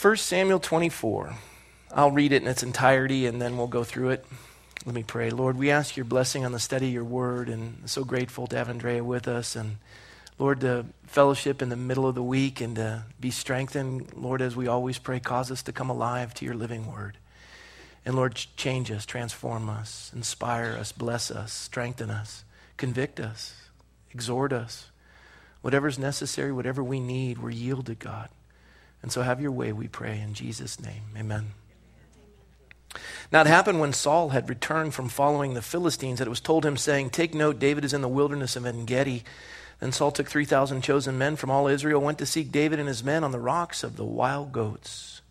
1 Samuel 24. I'll read it in its entirety and then we'll go through it. Let me pray. Lord, we ask your blessing on the study of your word and so grateful to have Andrea with us and Lord, to fellowship in the middle of the week and to be strengthened. Lord, as we always pray, cause us to come alive to your living word. And Lord, change us, transform us, inspire us, bless us, strengthen us, convict us, exhort us. Whatever's necessary, whatever we need, we're yielded, God. And so have your way, we pray, in Jesus' name. Amen. Now it happened when Saul had returned from following the Philistines that it was told him, saying, Take note, David is in the wilderness of En Gedi. Then Saul took 3,000 chosen men from all Israel, went to seek David and his men on the rocks of the wild goats.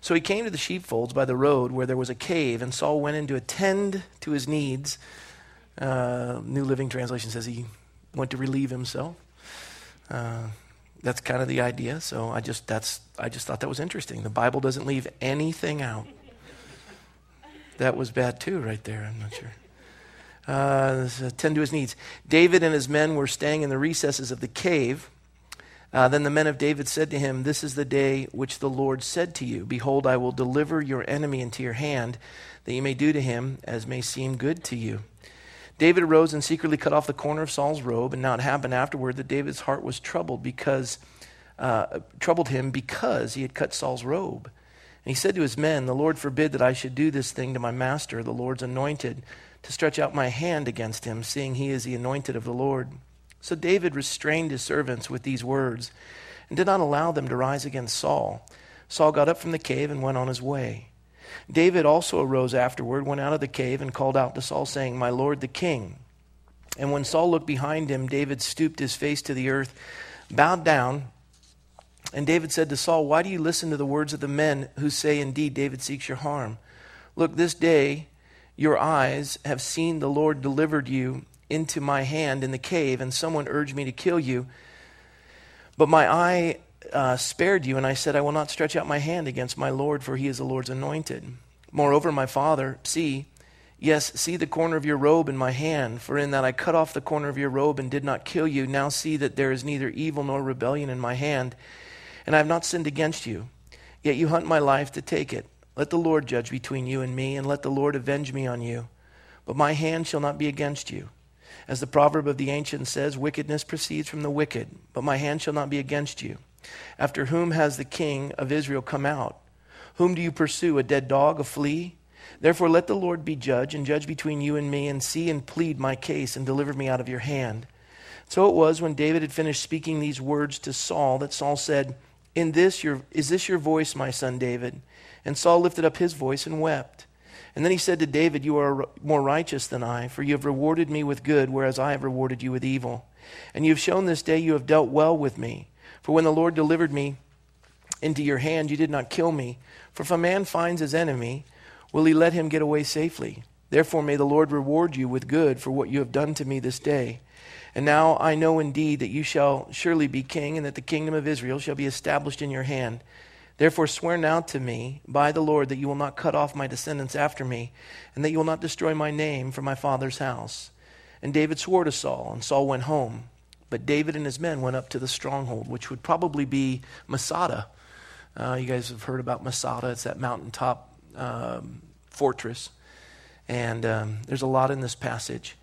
So he came to the sheepfolds by the road where there was a cave, and Saul went in to attend to his needs. Uh, New Living Translation says he went to relieve himself. Uh, that's kind of the idea. So I just that's I just thought that was interesting. The Bible doesn't leave anything out. That was bad too, right there. I'm not sure uh, tend to his needs. David and his men were staying in the recesses of the cave. Uh, then the men of David said to him, This is the day which the Lord said to you, Behold, I will deliver your enemy into your hand, that you may do to him as may seem good to you. David arose and secretly cut off the corner of Saul's robe, and now it happened afterward that David's heart was troubled because uh, troubled him because he had cut Saul's robe. And he said to his men, The Lord forbid that I should do this thing to my master, the Lord's anointed to stretch out my hand against him, seeing he is the anointed of the Lord. So David restrained his servants with these words and did not allow them to rise against Saul. Saul got up from the cave and went on his way. David also arose afterward, went out of the cave, and called out to Saul, saying, My lord the king. And when Saul looked behind him, David stooped his face to the earth, bowed down, and David said to Saul, Why do you listen to the words of the men who say, Indeed, David seeks your harm? Look, this day your eyes have seen the Lord delivered you into my hand in the cave, and someone urged me to kill you. But my eye uh, spared you, and I said, I will not stretch out my hand against my Lord, for he is the Lord's anointed. Moreover, my father, see, yes, see the corner of your robe in my hand, for in that I cut off the corner of your robe and did not kill you. Now see that there is neither evil nor rebellion in my hand, and I have not sinned against you. Yet you hunt my life to take it. Let the Lord judge between you and me, and let the Lord avenge me on you. But my hand shall not be against you. As the proverb of the ancients says, wickedness proceeds from the wicked, but my hand shall not be against you. After whom has the king of Israel come out? Whom do you pursue? A dead dog, a flea? Therefore let the Lord be judge, and judge between you and me, and see and plead my case, and deliver me out of your hand. So it was when David had finished speaking these words to Saul that Saul said, In this your, is this your voice, my son David? And Saul lifted up his voice and wept. And then he said to David, You are more righteous than I, for you have rewarded me with good, whereas I have rewarded you with evil. And you have shown this day you have dealt well with me. For when the Lord delivered me into your hand, you did not kill me. For if a man finds his enemy, will he let him get away safely? Therefore, may the Lord reward you with good for what you have done to me this day. And now I know indeed that you shall surely be king, and that the kingdom of Israel shall be established in your hand. Therefore, swear now to me by the Lord that you will not cut off my descendants after me, and that you will not destroy my name from my father's house. And David swore to Saul, and Saul went home. But David and his men went up to the stronghold, which would probably be Masada. Uh, you guys have heard about Masada, it's that mountaintop um, fortress. And um, there's a lot in this passage.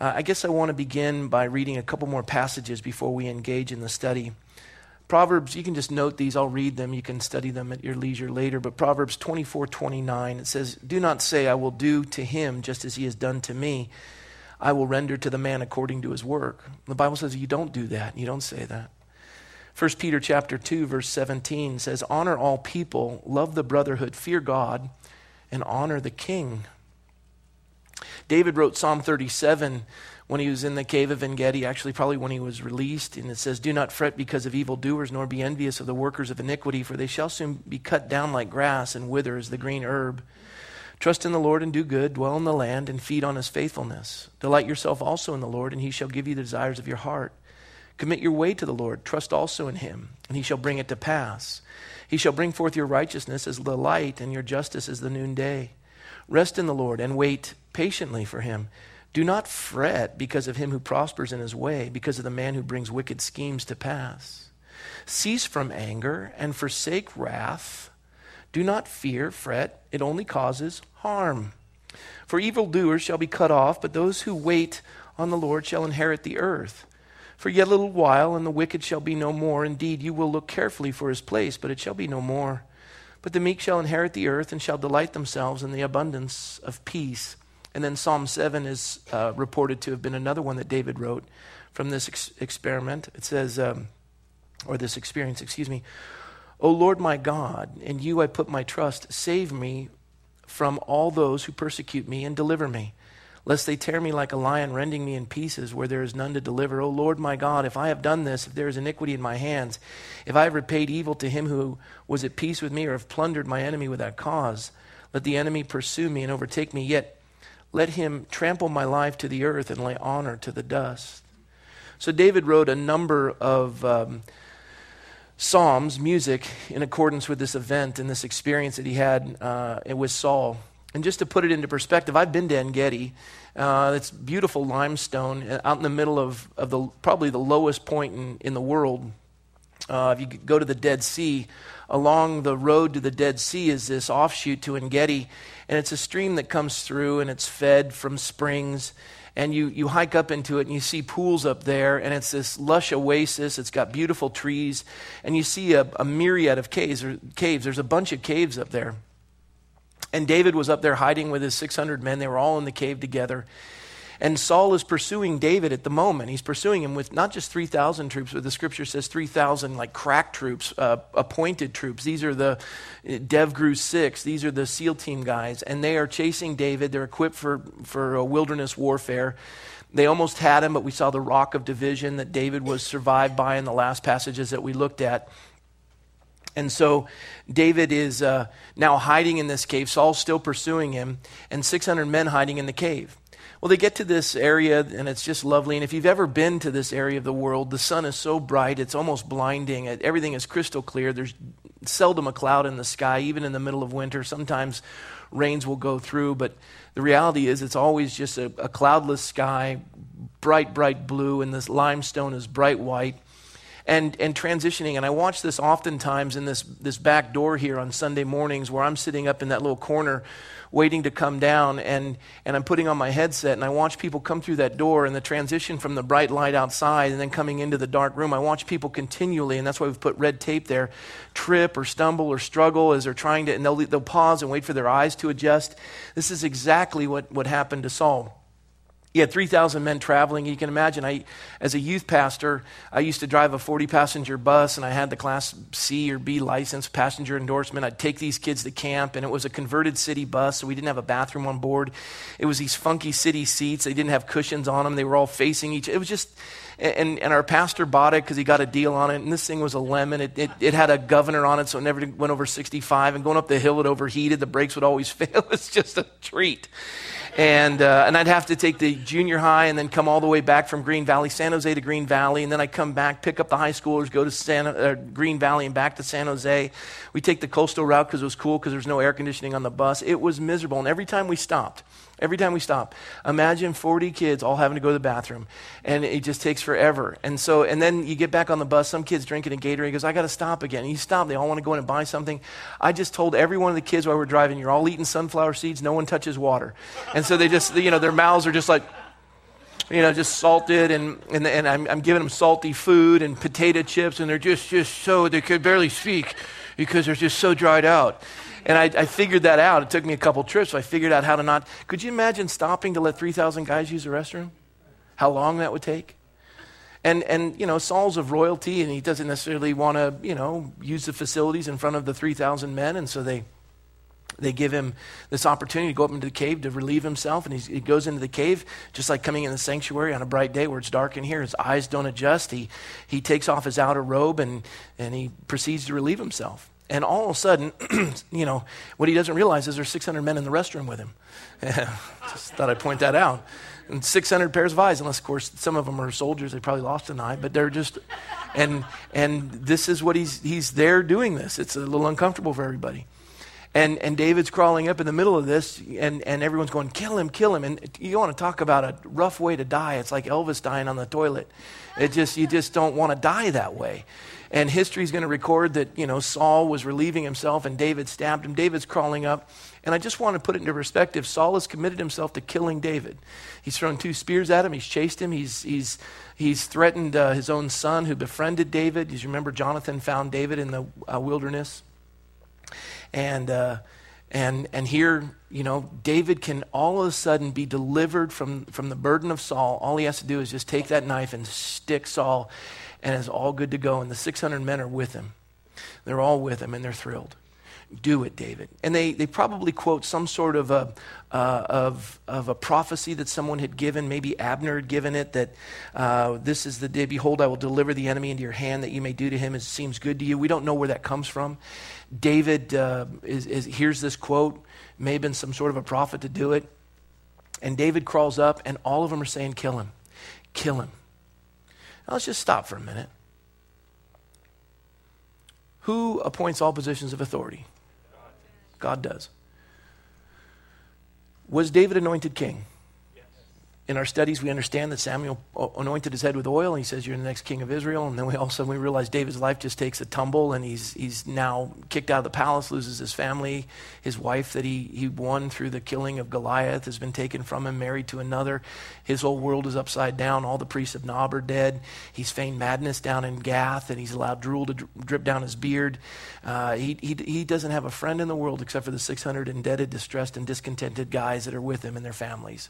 Uh, I guess I want to begin by reading a couple more passages before we engage in the study. Proverbs, you can just note these. I'll read them. You can study them at your leisure later. But Proverbs 24 29, it says, Do not say, I will do to him just as he has done to me. I will render to the man according to his work. The Bible says you don't do that. You don't say that. 1 Peter chapter 2 verse 17 says honor all people, love the brotherhood, fear God, and honor the king. David wrote Psalm 37 when he was in the cave of En Gedi, actually, probably when he was released. And it says, Do not fret because of evildoers, nor be envious of the workers of iniquity, for they shall soon be cut down like grass and wither as the green herb. Trust in the Lord and do good, dwell in the land and feed on his faithfulness. Delight yourself also in the Lord, and he shall give you the desires of your heart. Commit your way to the Lord, trust also in him, and he shall bring it to pass. He shall bring forth your righteousness as the light, and your justice as the noonday. Rest in the Lord and wait patiently for him. Do not fret because of him who prospers in his way, because of the man who brings wicked schemes to pass. Cease from anger and forsake wrath. Do not fear, fret, it only causes harm. For evildoers shall be cut off, but those who wait on the Lord shall inherit the earth. For yet a little while, and the wicked shall be no more. Indeed, you will look carefully for his place, but it shall be no more. But the meek shall inherit the earth and shall delight themselves in the abundance of peace. And then Psalm 7 is uh, reported to have been another one that David wrote from this ex- experiment. It says, um, or this experience, excuse me. O Lord my God, in you I put my trust. Save me from all those who persecute me and deliver me lest they tear me like a lion, rending me in pieces where there is none to deliver. O Lord my God, if I have done this, if there is iniquity in my hands, if I have repaid evil to him who was at peace with me, or have plundered my enemy without cause, let the enemy pursue me and overtake me, yet let him trample my life to the earth and lay honor to the dust. So David wrote a number of. Um, psalms, music, in accordance with this event and this experience that he had uh, with Saul. And just to put it into perspective, I've been to En Gedi. Uh, it's beautiful limestone uh, out in the middle of, of the, probably the lowest point in, in the world. Uh, if you go to the Dead Sea, along the road to the Dead Sea is this offshoot to En Gedi, and it's a stream that comes through and it's fed from springs. And you, you hike up into it and you see pools up there, and it's this lush oasis. It's got beautiful trees, and you see a, a myriad of caves, caves. There's a bunch of caves up there. And David was up there hiding with his 600 men. They were all in the cave together. And Saul is pursuing David at the moment. He's pursuing him with not just 3,000 troops, but the scripture says 3,000 like crack troops, uh, appointed troops. These are the uh, DevGru 6. These are the SEAL team guys. And they are chasing David. They're equipped for, for wilderness warfare. They almost had him, but we saw the rock of division that David was survived by in the last passages that we looked at. And so David is uh, now hiding in this cave. Saul's still pursuing him, and 600 men hiding in the cave. Well, they get to this area, and it's just lovely. And if you've ever been to this area of the world, the sun is so bright, it's almost blinding. Everything is crystal clear. There's seldom a cloud in the sky, even in the middle of winter. Sometimes rains will go through, but the reality is it's always just a, a cloudless sky, bright, bright blue, and this limestone is bright white and, and transitioning. And I watch this oftentimes in this, this back door here on Sunday mornings where I'm sitting up in that little corner waiting to come down and, and I'm putting on my headset and I watch people come through that door and the transition from the bright light outside and then coming into the dark room. I watch people continually, and that's why we've put red tape there, trip or stumble or struggle as they're trying to, and they'll, they'll pause and wait for their eyes to adjust. This is exactly what, what happened to Saul. He had 3,000 men traveling. You can imagine, I, as a youth pastor, I used to drive a 40 passenger bus and I had the Class C or B license, passenger endorsement. I'd take these kids to camp and it was a converted city bus, so we didn't have a bathroom on board. It was these funky city seats. They didn't have cushions on them, they were all facing each other. It was just, and, and our pastor bought it because he got a deal on it. And this thing was a lemon. It, it, it, had a governor on it, so it never went over 65. And going up the hill, it overheated. The brakes would always fail. It's just a treat and uh, and I'd have to take the junior high and then come all the way back from Green Valley, San Jose to Green Valley, and then I come back, pick up the high schoolers, go to San, uh, Green Valley and back to San Jose. We take the coastal route because it was cool because there was no air conditioning on the bus. It was miserable, and every time we stopped, Every time we stop, imagine 40 kids all having to go to the bathroom, and it just takes forever. And so, and then you get back on the bus, some kids drinking a Gatorade, he goes, I got to stop again. And you stop, they all want to go in and buy something. I just told every one of the kids while we are driving, you're all eating sunflower seeds, no one touches water. And so they just, you know, their mouths are just like, you know, just salted, and, and, and I'm, I'm giving them salty food and potato chips, and they're just, just so, they could barely speak because they're just so dried out. And I, I, figured that out. It took me a couple trips. So I figured out how to not. Could you imagine stopping to let 3,000 guys use the restroom? How long that would take? And, and, you know, Saul's of royalty, and he doesn't necessarily want to, you know, use the facilities in front of the 3,000 men. And so they, they give him this opportunity to go up into the cave to relieve himself. And he goes into the cave, just like coming in the sanctuary on a bright day where it's dark in here. His eyes don't adjust. He, he takes off his outer robe and, and he proceeds to relieve himself. And all of a sudden, you know, what he doesn't realize is there's 600 men in the restroom with him. Just thought I'd point that out. And 600 pairs of eyes, unless, of course, some of them are soldiers. They probably lost an eye, but they're just, and, and this is what he's, he's there doing this. It's a little uncomfortable for everybody. And, and David's crawling up in the middle of this, and, and everyone's going, kill him, kill him. And you want to talk about a rough way to die. It's like Elvis dying on the toilet. It just, you just don't want to die that way. And history is going to record that, you know, Saul was relieving himself and David stabbed him. David's crawling up. And I just want to put it into perspective. Saul has committed himself to killing David. He's thrown two spears at him. He's chased him. He's, he's, he's threatened uh, his own son who befriended David. You remember Jonathan found David in the uh, wilderness. And, uh, and, and here, you know, David can all of a sudden be delivered from, from the burden of Saul. All he has to do is just take that knife and stick Saul, and it's all good to go. And the 600 men are with him. They're all with him, and they're thrilled. Do it, David. And they, they probably quote some sort of a, uh, of, of a prophecy that someone had given. Maybe Abner had given it that uh, this is the day, behold, I will deliver the enemy into your hand that you may do to him as seems good to you. We don't know where that comes from. David uh, is, is, hears this quote, may have been some sort of a prophet to do it. And David crawls up, and all of them are saying, Kill him, kill him. Now let's just stop for a minute. Who appoints all positions of authority? God does. Was David anointed king? In our studies, we understand that Samuel anointed his head with oil, and he says, You're the next king of Israel. And then we also we realize David's life just takes a tumble, and he's, he's now kicked out of the palace, loses his family. His wife that he, he won through the killing of Goliath has been taken from him, married to another. His whole world is upside down. All the priests of Nob are dead. He's feigned madness down in Gath, and he's allowed drool to drip down his beard. Uh, he, he, he doesn't have a friend in the world except for the 600 indebted, distressed, and discontented guys that are with him and their families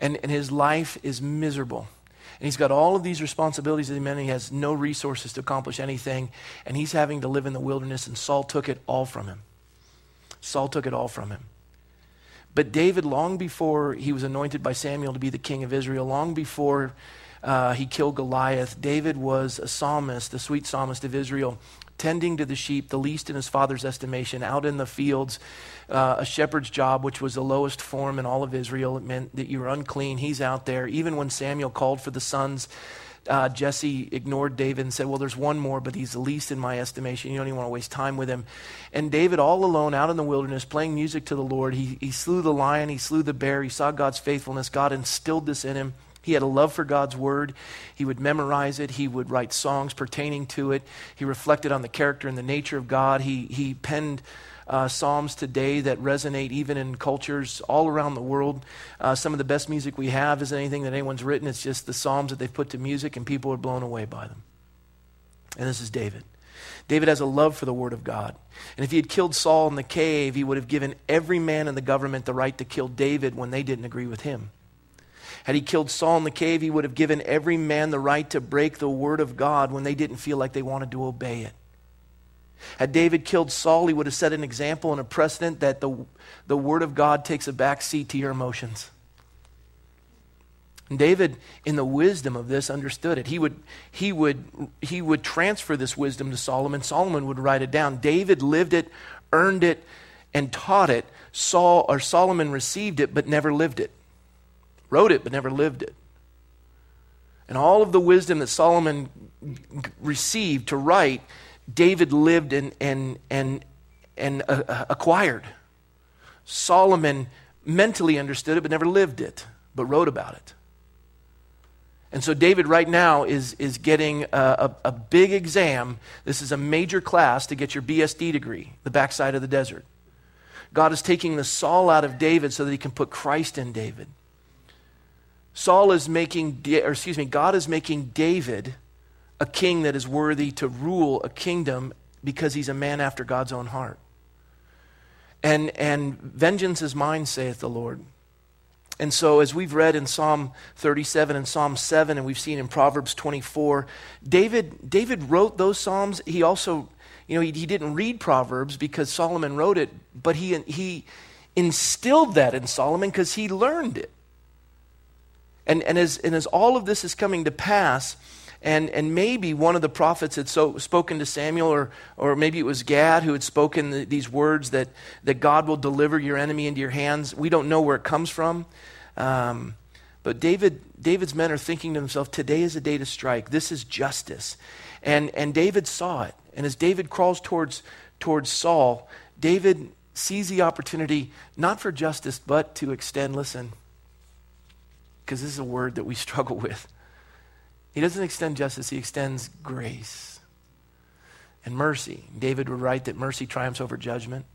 and, and his life is miserable. And he's got all of these responsibilities that he has no resources to accomplish anything, and he's having to live in the wilderness, and Saul took it all from him. Saul took it all from him. But David, long before he was anointed by Samuel to be the king of Israel, long before uh, he killed Goliath, David was a psalmist, the sweet psalmist of Israel, tending to the sheep, the least in his father's estimation, out in the fields, uh, a shepherd's job, which was the lowest form in all of Israel. It meant that you were unclean. He's out there. Even when Samuel called for the sons, uh, Jesse ignored David and said, Well, there's one more, but he's the least in my estimation. You don't even want to waste time with him. And David, all alone out in the wilderness, playing music to the Lord, he, he slew the lion, he slew the bear, he saw God's faithfulness. God instilled this in him. He had a love for God's word. He would memorize it. He would write songs pertaining to it. He reflected on the character and the nature of God. He, he penned uh, psalms today that resonate even in cultures all around the world. Uh, some of the best music we have isn't anything that anyone's written, it's just the psalms that they've put to music, and people are blown away by them. And this is David. David has a love for the Word of God. And if he had killed Saul in the cave, he would have given every man in the government the right to kill David when they didn't agree with him. Had he killed Saul in the cave, he would have given every man the right to break the word of God when they didn't feel like they wanted to obey it. Had David killed Saul, he would have set an example and a precedent that the, the word of God takes a back seat to your emotions. And David, in the wisdom of this, understood it. He would, he, would, he would transfer this wisdom to Solomon. Solomon would write it down. David lived it, earned it, and taught it. Saul or Solomon received it, but never lived it wrote it but never lived it. And all of the wisdom that Solomon received to write, David lived and, and, and, and uh, uh, acquired. Solomon mentally understood it but never lived it, but wrote about it. And so David right now is, is getting a, a, a, big exam. This is a major class to get your BSD degree, the backside of the desert. God is taking the Saul out of David so that he can put Christ in David. Saul is making, or excuse me, God is making David a king that is worthy to rule a kingdom because he's a man after God's own heart. And, and vengeance is mine, saith the Lord. And so, as we've read in Psalm 37 and Psalm 7, and we've seen in Proverbs 24, David, David wrote those Psalms. He also, you know, he, he didn't read Proverbs because Solomon wrote it, but he, he instilled that in Solomon because he learned it. And, and, as, and as all of this is coming to pass, and, and maybe one of the prophets had so, spoken to Samuel, or, or maybe it was Gad who had spoken the, these words that, that God will deliver your enemy into your hands. We don't know where it comes from. Um, but David, David's men are thinking to themselves, today is a day to strike. This is justice. And, and David saw it. And as David crawls towards, towards Saul, David sees the opportunity not for justice, but to extend, listen, because this is a word that we struggle with. He doesn't extend justice, he extends grace and mercy. David would write that mercy triumphs over judgment.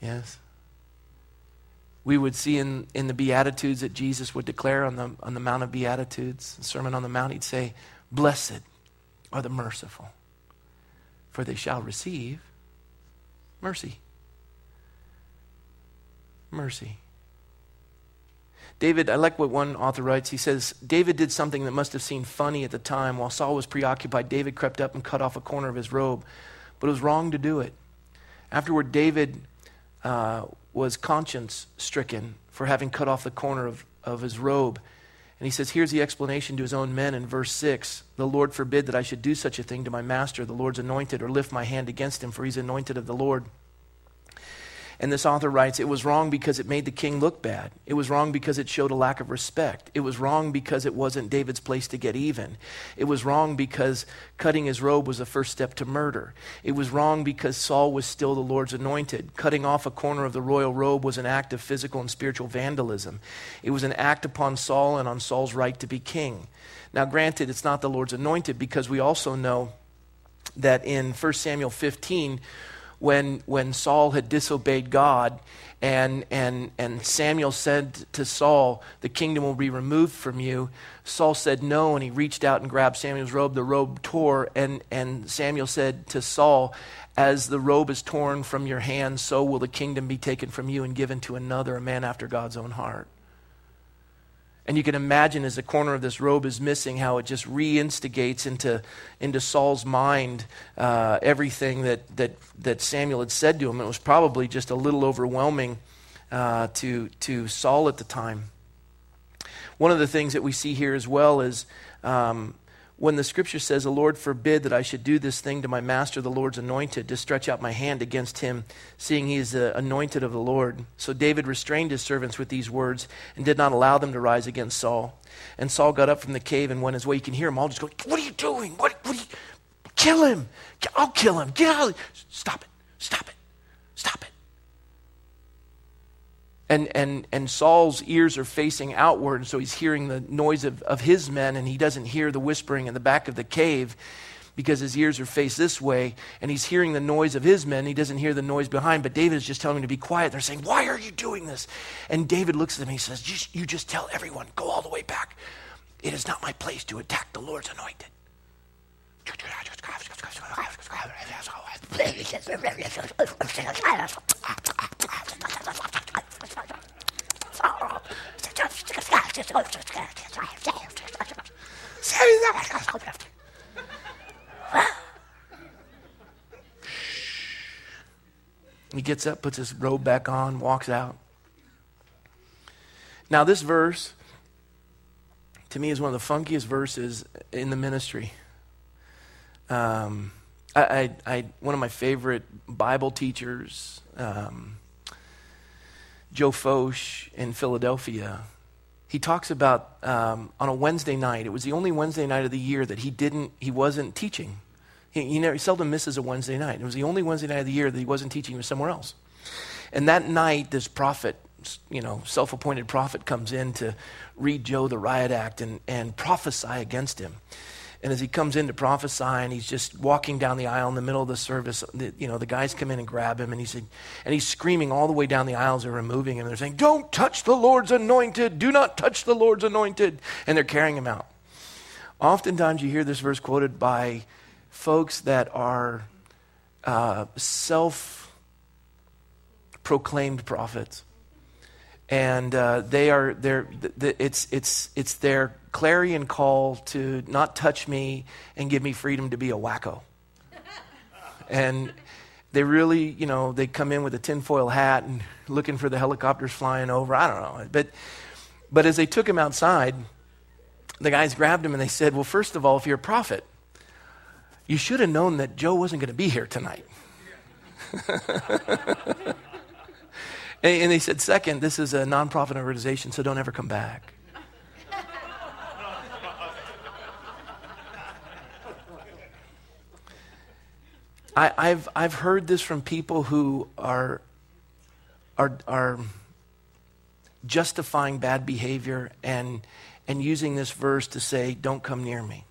Yes. We would see in, in the Beatitudes that Jesus would declare on the, on the Mount of Beatitudes, the Sermon on the Mount, he'd say, Blessed are the merciful, for they shall receive mercy. Mercy. David, I like what one author writes. He says, David did something that must have seemed funny at the time. While Saul was preoccupied, David crept up and cut off a corner of his robe, but it was wrong to do it. Afterward, David uh, was conscience stricken for having cut off the corner of, of his robe. And he says, Here's the explanation to his own men in verse 6 The Lord forbid that I should do such a thing to my master, the Lord's anointed, or lift my hand against him, for he's anointed of the Lord. And this author writes, it was wrong because it made the king look bad. It was wrong because it showed a lack of respect. It was wrong because it wasn't David's place to get even. It was wrong because cutting his robe was the first step to murder. It was wrong because Saul was still the Lord's anointed. Cutting off a corner of the royal robe was an act of physical and spiritual vandalism. It was an act upon Saul and on Saul's right to be king. Now, granted, it's not the Lord's anointed because we also know that in 1 Samuel 15, when, when Saul had disobeyed God, and, and, and Samuel said to Saul, The kingdom will be removed from you. Saul said no, and he reached out and grabbed Samuel's robe. The robe tore, and, and Samuel said to Saul, As the robe is torn from your hand, so will the kingdom be taken from you and given to another, a man after God's own heart. And you can imagine as the corner of this robe is missing, how it just reinstigates into, into Saul's mind uh, everything that, that, that Samuel had said to him. It was probably just a little overwhelming uh, to, to Saul at the time. One of the things that we see here as well is um, when the scripture says, The Lord forbid that I should do this thing to my master, the Lord's anointed, to stretch out my hand against him, seeing he is the anointed of the Lord. So David restrained his servants with these words and did not allow them to rise against Saul. And Saul got up from the cave and went his way. You can hear them all just going, What are you doing? What, what are you? Kill him. I'll kill him. Get out. Stop it. Stop it. Stop it. And, and, and Saul's ears are facing outward, and so he's hearing the noise of, of his men, and he doesn't hear the whispering in the back of the cave because his ears are faced this way, and he's hearing the noise of his men. He doesn't hear the noise behind, but David is just telling him to be quiet. They're saying, Why are you doing this? And David looks at him and he says, just, You just tell everyone, go all the way back. It is not my place to attack the Lord's anointed. He gets up, puts his robe back on, walks out. Now, this verse, to me, is one of the funkiest verses in the ministry. Um, I, I, I, one of my favorite Bible teachers, um, Joe Focht in Philadelphia, he talks about um, on a Wednesday night. It was the only Wednesday night of the year that he didn't, he wasn't teaching. He, he, never, he seldom misses a Wednesday night. It was the only Wednesday night of the year that he wasn't teaching. He was somewhere else. And that night, this prophet, you know, self-appointed prophet, comes in to read Joe the riot act and, and prophesy against him. And as he comes in to prophesy and he's just walking down the aisle in the middle of the service, the, you know, the guys come in and grab him and he said, and he's screaming all the way down the aisles. They're removing him. They're saying, Don't touch the Lord's anointed. Do not touch the Lord's anointed. And they're carrying him out. Oftentimes you hear this verse quoted by folks that are uh, self proclaimed prophets and uh, they are they're, it's, it's, it's their clarion call to not touch me and give me freedom to be a wacko. and they really, you know, they come in with a tinfoil hat and looking for the helicopters flying over. I don't know. But, but as they took him outside, the guys grabbed him and they said, Well, first of all, if you're a prophet, you should have known that Joe wasn't going to be here tonight. And, and they said, second, this is a nonprofit organization, so don't ever come back. I, have I've heard this from people who are, are, are justifying bad behavior and, and using this verse to say, don't come near me.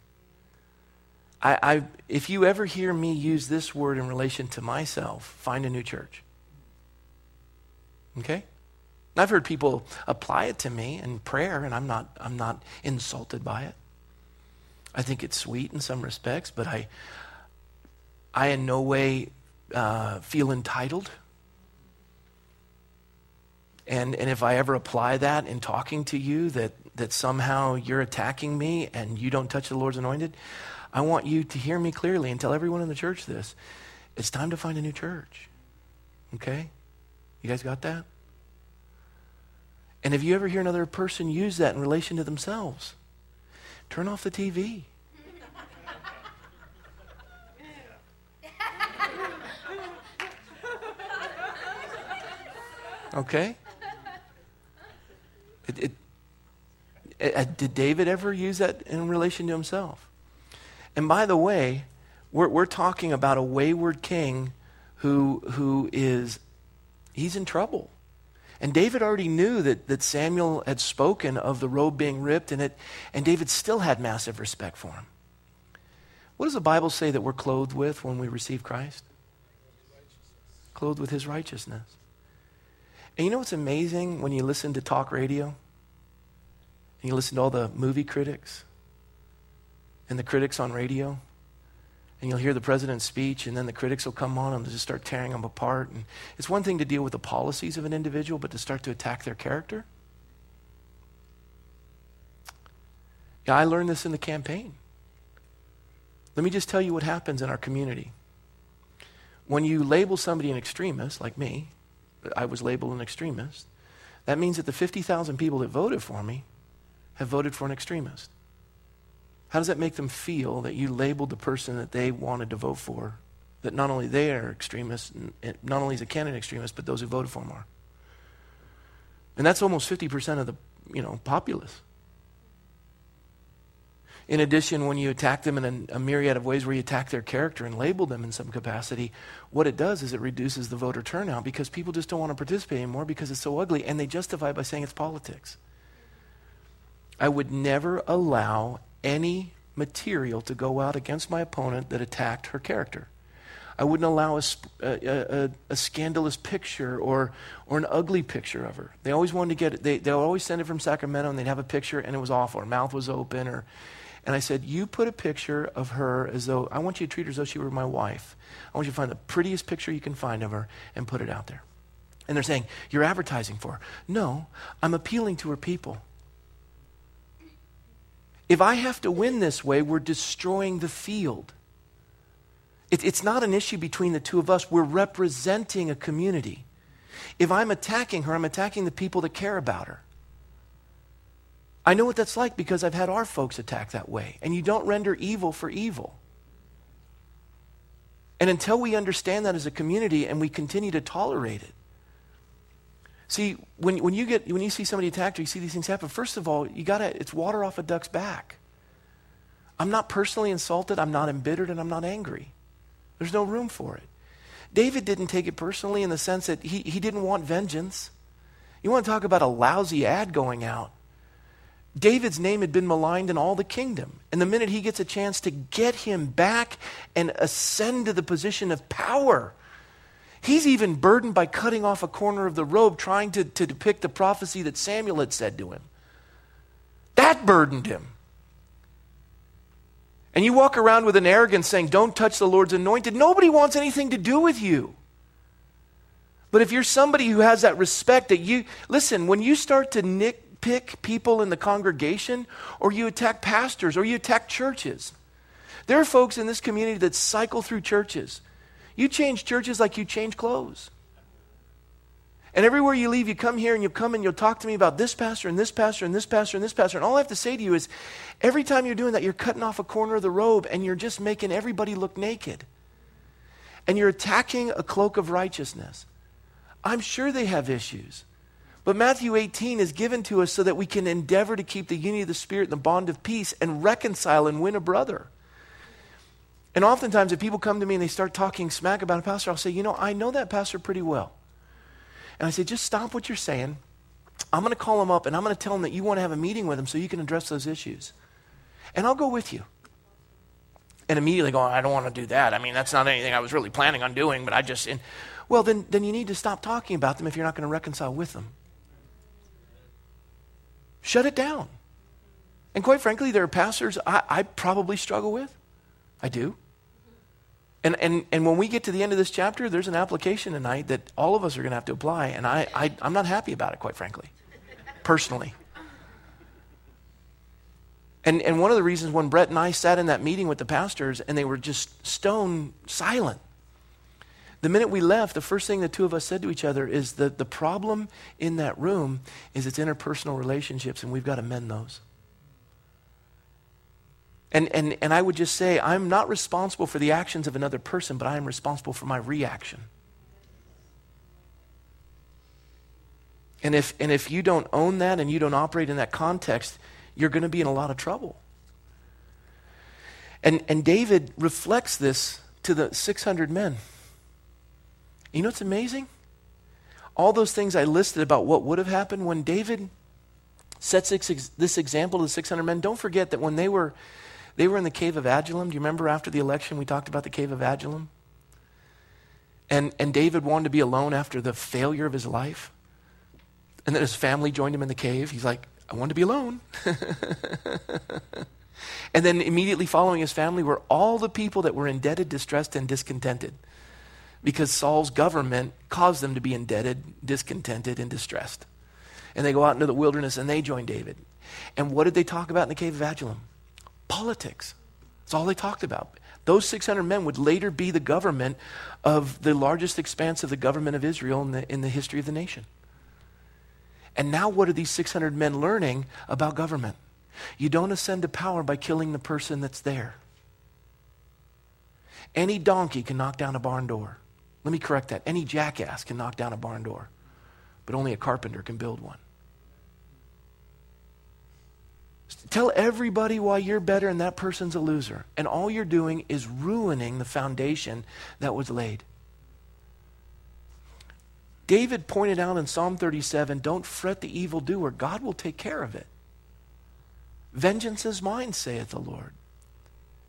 I, I, if you ever hear me use this word in relation to myself, find a new church. Okay? I've heard people apply it to me in prayer, and I'm not, I'm not insulted by it. I think it's sweet in some respects, but I, I in no way uh, feel entitled. And, and if I ever apply that in talking to you, that, that somehow you're attacking me and you don't touch the Lord's anointed, I want you to hear me clearly and tell everyone in the church this. It's time to find a new church. Okay? You guys got that? And if you ever hear another person use that in relation to themselves, turn off the TV. Okay? It, it, it, uh, did David ever use that in relation to himself? And by the way, we're, we're talking about a wayward king who, who is, he's in trouble. And David already knew that, that Samuel had spoken of the robe being ripped, and, it, and David still had massive respect for him. What does the Bible say that we're clothed with when we receive Christ? Clothed with his righteousness. And you know what's amazing when you listen to talk radio? And you listen to all the movie critics and the critics on radio? And you'll hear the president's speech, and then the critics will come on and just start tearing them apart. And it's one thing to deal with the policies of an individual, but to start to attack their character? Yeah, I learned this in the campaign. Let me just tell you what happens in our community. When you label somebody an extremist, like me, I was labeled an extremist, that means that the 50,000 people that voted for me have voted for an extremist. How does that make them feel that you labeled the person that they wanted to vote for, that not only they are extremists, eh, not only is a candidate extremist, but those who voted for him are? And that's almost 50% of the you know, populace. In addition, when you attack them in a, a, myriad of ways where you attack their character and label them in some capacity, what it does is it reduces the voter turnout because people just don't want to participate anymore because it's so ugly, and they justify it by saying it's politics. I would never allow any material to go out against my opponent that attacked her character. I wouldn't allow a, a, a, a, scandalous picture or, or an ugly picture of her. They always wanted to get it. They, they'll always send it from Sacramento and they'd have a picture and it was awful. Her mouth was open or and I said, You put a picture of her as though, I want you to treat her as though she were my wife. I want you to find the prettiest picture you can find of her and put it out there. And they're saying, You're advertising for her. No, I'm appealing to her people. If I have to win this way, we're destroying the field. It, it's not an issue between the two of us. We're representing a community. If I'm attacking her, I'm attacking the people that care about her. I know what that's like because I've had our folks attack that way. And you don't render evil for evil. And until we understand that as a community and we continue to tolerate it. See, when, when, you, get, when you see somebody attacked or you see these things happen, first of all, you gotta, it's water off a duck's back. I'm not personally insulted, I'm not embittered, and I'm not angry. There's no room for it. David didn't take it personally in the sense that he, he didn't want vengeance. You want to talk about a lousy ad going out. David's name had been maligned in all the kingdom. And the minute he gets a chance to get him back and ascend to the position of power, he's even burdened by cutting off a corner of the robe, trying to, to depict the prophecy that Samuel had said to him. That burdened him. And you walk around with an arrogance saying, Don't touch the Lord's anointed. Nobody wants anything to do with you. But if you're somebody who has that respect that you, listen, when you start to nick pick people in the congregation, or you attack pastors, or you attack churches. There are folks in this community that cycle through churches. You change churches like you change clothes. And everywhere you leave, you come here and you come and you'll talk to me about this pastor and this pastor and this pastor and this pastor. And all I have to say to you is every time you're doing that, you're cutting off a corner of the robe and you're just making everybody look naked. And you're attacking a cloak of righteousness. I'm sure they have issues. But Matthew 18 is given to us so that we can endeavor to keep the unity of the Spirit and the bond of peace and reconcile and win a brother. And oftentimes, if people come to me and they start talking smack about a pastor, I'll say, You know, I know that pastor pretty well. And I say, Just stop what you're saying I'm going to call him up and I'm going to tell him that you want to have a meeting with him so you can address those issues. And I'll go with you. And immediately go, I don't want to do that. I mean, that's not anything I was really planning on doing, but I just. And, well, then, then you need to stop talking about them if you're not going to reconcile with them. Shut it down. And quite frankly, there are pastors I, I probably struggle with. I do. And, and, and when we get to the end of this chapter, there's an application tonight that all of us are going to have to apply. And I, I, I'm not happy about it, quite frankly, personally. And, and one of the reasons when Brett and I sat in that meeting with the pastors and they were just stone silent, the minute we left, the first thing the two of us said to each other is that the problem in that room is its interpersonal relationships, and we've got to mend those. And, and, and I would just say, I'm not responsible for the actions of another person, but I am responsible for my reaction. And if, and if you don't own that and you don't operate in that context, you're going to be in a lot of trouble. And, and David reflects this to the 600 men. You know what's amazing? All those things I listed about what would have happened when David sets this example to the 600 men, don't forget that when they were they were in the cave of Adullam. Do you remember after the election we talked about the cave of Adullam? And, and David wanted to be alone after the failure of his life. And then his family joined him in the cave. He's like, I want to be alone. and then immediately following his family were all the people that were indebted, distressed, and discontented. Because Saul's government caused them to be indebted, discontented, and distressed. And they go out into the wilderness and they join David. And what did they talk about in the cave of Adullam? Politics. That's all they talked about. Those 600 men would later be the government of the largest expanse of the government of Israel in the, in the history of the nation. And now, what are these 600 men learning about government? You don't ascend to power by killing the person that's there. Any donkey can knock down a barn door. Let me correct that. Any jackass can knock down a barn door, but only a carpenter can build one. Tell everybody why you're better and that person's a loser. And all you're doing is ruining the foundation that was laid. David pointed out in Psalm 37 don't fret the evildoer, God will take care of it. Vengeance is mine, saith the Lord.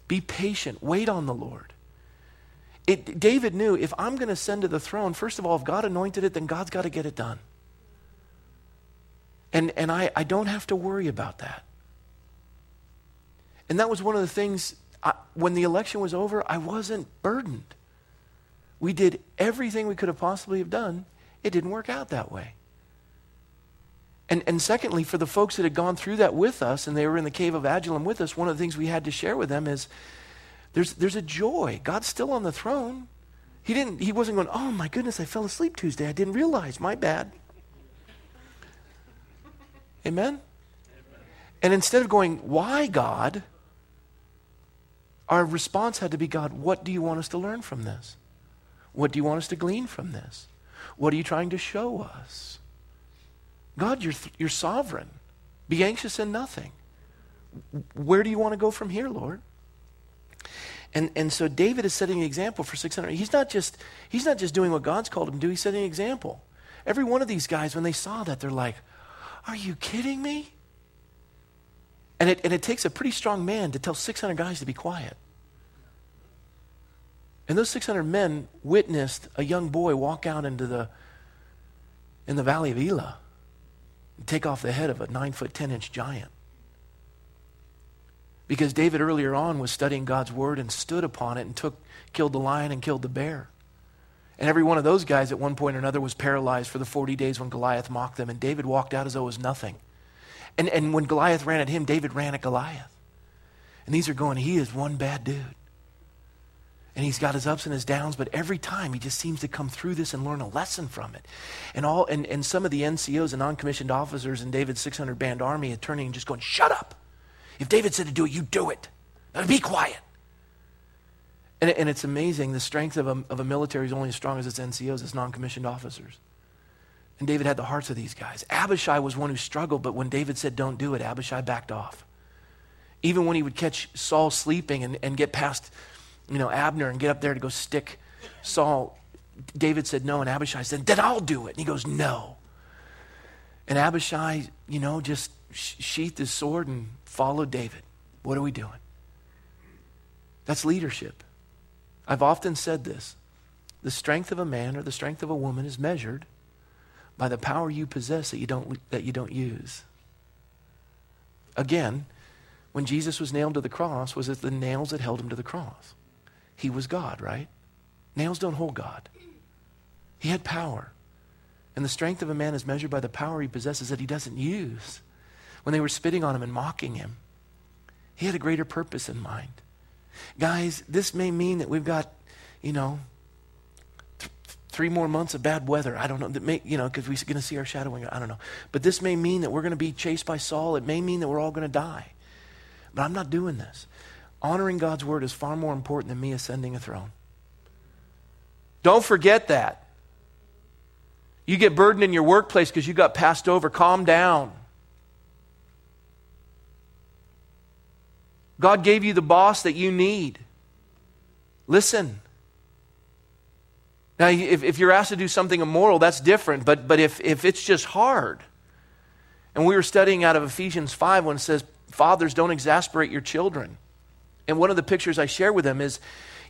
Be patient, wait on the Lord. It, David knew if I'm going to send to the throne, first of all, if God anointed it, then God's got to get it done. And, and I, I don't have to worry about that. And that was one of the things, I, when the election was over, I wasn't burdened. We did everything we could have possibly have done. It didn't work out that way. And, and secondly, for the folks that had gone through that with us and they were in the cave of Adullam with us, one of the things we had to share with them is there's, there's a joy. God's still on the throne. He, didn't, he wasn't going, oh my goodness, I fell asleep Tuesday. I didn't realize. My bad. Amen? And instead of going, why God? Our response had to be God, what do you want us to learn from this? What do you want us to glean from this? What are you trying to show us? God, you're, you're sovereign. Be anxious in nothing. Where do you want to go from here, Lord? And, and so David is setting an example for 600. He's not, just, he's not just doing what God's called him to do, he's setting an example. Every one of these guys, when they saw that, they're like, Are you kidding me? And it, and it takes a pretty strong man to tell 600 guys to be quiet. And those 600 men witnessed a young boy walk out into the, in the valley of Elah and take off the head of a 9 foot 10 inch giant. Because David earlier on was studying God's word and stood upon it and took, killed the lion and killed the bear. And every one of those guys at one point or another was paralyzed for the 40 days when Goliath mocked them. And David walked out as though it was nothing. And, and when Goliath ran at him, David ran at Goliath. And these are going, he is one bad dude. And he's got his ups and his downs, but every time he just seems to come through this and learn a lesson from it. And all and, and some of the NCOs and non-commissioned officers in David's 600 band army are turning and just going, shut up. If David said to do it, you do it. Now be quiet. And, and it's amazing. The strength of a, of a military is only as strong as its NCOs, its non-commissioned officers. And David had the hearts of these guys. Abishai was one who struggled, but when David said, don't do it, Abishai backed off. Even when he would catch Saul sleeping and, and get past, you know, Abner and get up there to go stick Saul, David said no, and Abishai said, then I'll do it. And he goes, no. And Abishai, you know, just sheathed his sword and followed David. What are we doing? That's leadership. I've often said this the strength of a man or the strength of a woman is measured by the power you possess that you don't, that you don't use. Again, when Jesus was nailed to the cross, was it the nails that held him to the cross? He was God, right? Nails don't hold God. He had power. And the strength of a man is measured by the power he possesses that he doesn't use. When they were spitting on him and mocking him, he had a greater purpose in mind. Guys, this may mean that we've got, you know, th- three more months of bad weather. I don't know. That may, you know, because we're going to see our shadowing. I don't know. But this may mean that we're going to be chased by Saul. It may mean that we're all going to die. But I'm not doing this. Honoring God's word is far more important than me ascending a throne. Don't forget that. You get burdened in your workplace because you got passed over. Calm down. God gave you the boss that you need. Listen. Now, if, if you're asked to do something immoral, that's different. But, but if, if it's just hard, and we were studying out of Ephesians 5 when it says, Fathers, don't exasperate your children. And one of the pictures I share with them is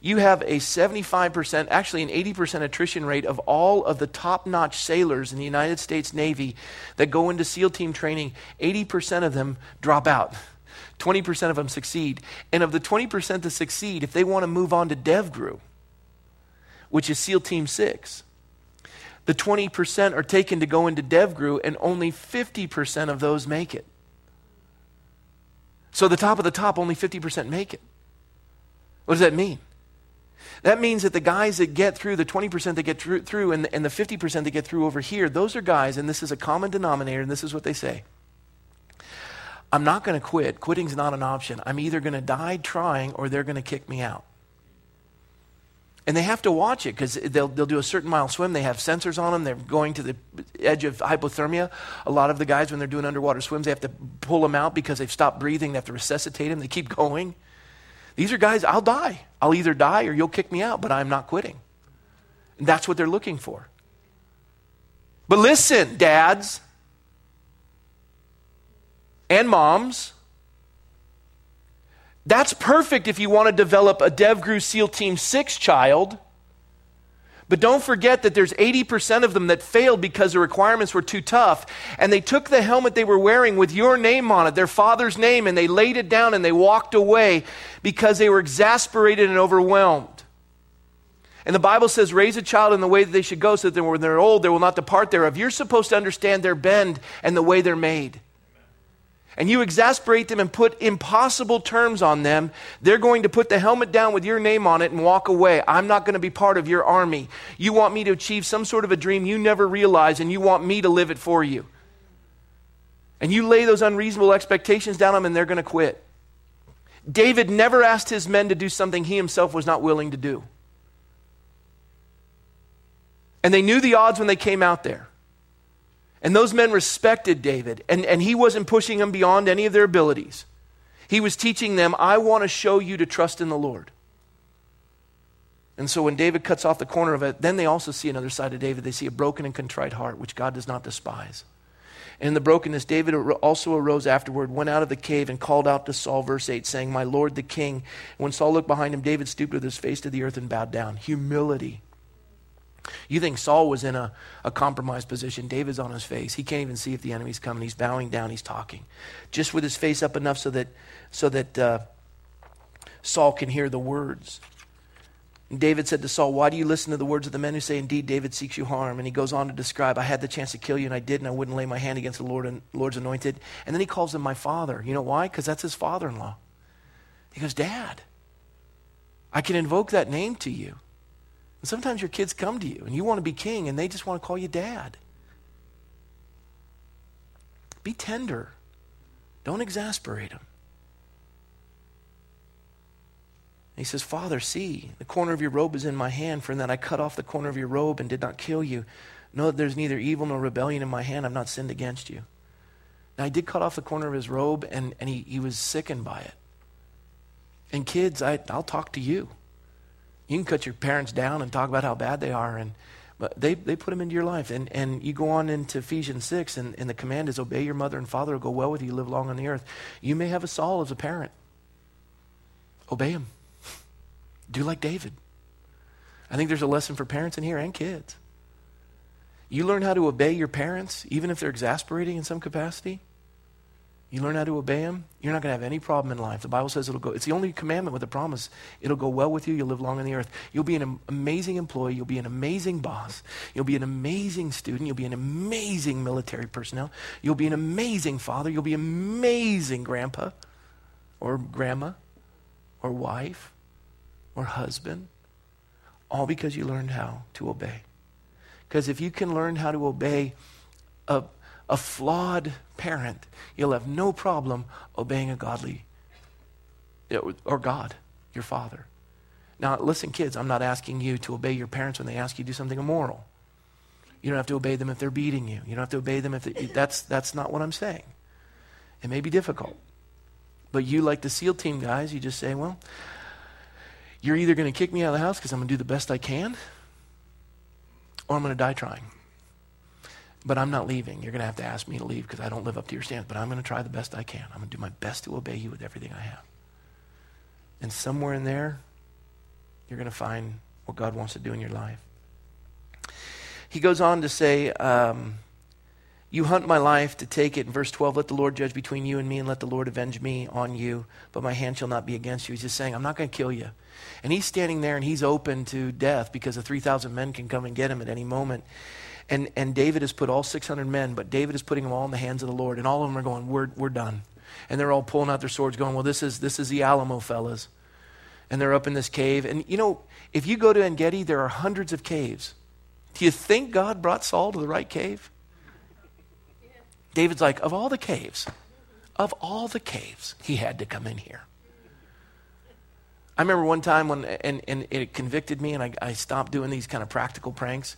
you have a 75%, actually an 80% attrition rate of all of the top notch sailors in the United States Navy that go into SEAL team training. 80% of them drop out. 20% of them succeed. And of the 20% that succeed, if they want to move on to DevGru, which is SEAL Team 6, the 20% are taken to go into DevGru, and only 50% of those make it. So the top of the top, only 50% make it. What does that mean? That means that the guys that get through, the 20% that get through, and the, and the 50% that get through over here, those are guys, and this is a common denominator, and this is what they say. I'm not going to quit. Quitting's not an option. I'm either going to die trying or they're going to kick me out. And they have to watch it because they'll, they'll do a certain mile swim. They have sensors on them. They're going to the edge of hypothermia. A lot of the guys, when they're doing underwater swims, they have to pull them out because they've stopped breathing. They have to resuscitate them. They keep going. These are guys, I'll die. I'll either die or you'll kick me out, but I'm not quitting. And that's what they're looking for. But listen, dads and moms, that's perfect if you want to develop a DevGru SEAL Team 6 child. But don't forget that there's 80% of them that failed because the requirements were too tough. And they took the helmet they were wearing with your name on it, their father's name, and they laid it down and they walked away because they were exasperated and overwhelmed. And the Bible says, raise a child in the way that they should go so that when they're old, they will not depart thereof. You're supposed to understand their bend and the way they're made and you exasperate them and put impossible terms on them, they're going to put the helmet down with your name on it and walk away. I'm not going to be part of your army. You want me to achieve some sort of a dream you never realized, and you want me to live it for you. And you lay those unreasonable expectations down on them, and they're going to quit. David never asked his men to do something he himself was not willing to do. And they knew the odds when they came out there. And those men respected David, and, and he wasn't pushing them beyond any of their abilities. He was teaching them, I want to show you to trust in the Lord. And so when David cuts off the corner of it, then they also see another side of David. They see a broken and contrite heart, which God does not despise. And in the brokenness, David also arose afterward, went out of the cave, and called out to Saul, verse 8, saying, My Lord the king. And when Saul looked behind him, David stooped with his face to the earth and bowed down. Humility. You think Saul was in a, a compromised position. David's on his face. He can't even see if the enemy's coming. He's bowing down. He's talking. Just with his face up enough so that, so that uh, Saul can hear the words. And David said to Saul, Why do you listen to the words of the men who say, Indeed, David seeks you harm? And he goes on to describe, I had the chance to kill you, and I did, and I wouldn't lay my hand against the Lord and Lord's anointed. And then he calls him my father. You know why? Because that's his father in law. He goes, Dad, I can invoke that name to you. And sometimes your kids come to you and you want to be king and they just want to call you dad. Be tender. Don't exasperate them. he says, Father, see, the corner of your robe is in my hand, for in that I cut off the corner of your robe and did not kill you. Know that there's neither evil nor rebellion in my hand. I've not sinned against you. Now, I did cut off the corner of his robe, and, and he, he was sickened by it. And kids, I, I'll talk to you. You can cut your parents down and talk about how bad they are, and, But they, they put them into your life. And, and you go on into Ephesians 6, and, and the command is obey your mother and father, go well with you, live long on the earth. You may have a Saul as a parent. Obey him. Do like David. I think there's a lesson for parents in here and kids. You learn how to obey your parents, even if they're exasperating in some capacity. You learn how to obey him, you're not going to have any problem in life. The Bible says it'll go, it's the only commandment with a promise. It'll go well with you. You'll live long on the earth. You'll be an amazing employee. You'll be an amazing boss. You'll be an amazing student. You'll be an amazing military personnel. You'll be an amazing father. You'll be amazing grandpa or grandma or wife or husband. All because you learned how to obey. Because if you can learn how to obey a a flawed parent, you'll have no problem obeying a godly or God, your father. Now, listen, kids, I'm not asking you to obey your parents when they ask you to do something immoral. You don't have to obey them if they're beating you. You don't have to obey them if they, that's, that's not what I'm saying. It may be difficult. But you, like the SEAL team guys, you just say, well, you're either going to kick me out of the house because I'm going to do the best I can, or I'm going to die trying. But I'm not leaving. You're going to have to ask me to leave because I don't live up to your standards. But I'm going to try the best I can. I'm going to do my best to obey you with everything I have. And somewhere in there, you're going to find what God wants to do in your life. He goes on to say, um, You hunt my life to take it. In verse 12, let the Lord judge between you and me, and let the Lord avenge me on you. But my hand shall not be against you. He's just saying, I'm not going to kill you. And he's standing there and he's open to death because the 3,000 men can come and get him at any moment. And, and David has put all 600 men, but David is putting them all in the hands of the Lord. And all of them are going, we're, we're done. And they're all pulling out their swords, going, well, this is, this is the Alamo, fellas. And they're up in this cave. And you know, if you go to En Gedi, there are hundreds of caves. Do you think God brought Saul to the right cave? David's like, of all the caves, of all the caves, he had to come in here. I remember one time when, and, and it convicted me, and I, I stopped doing these kind of practical pranks.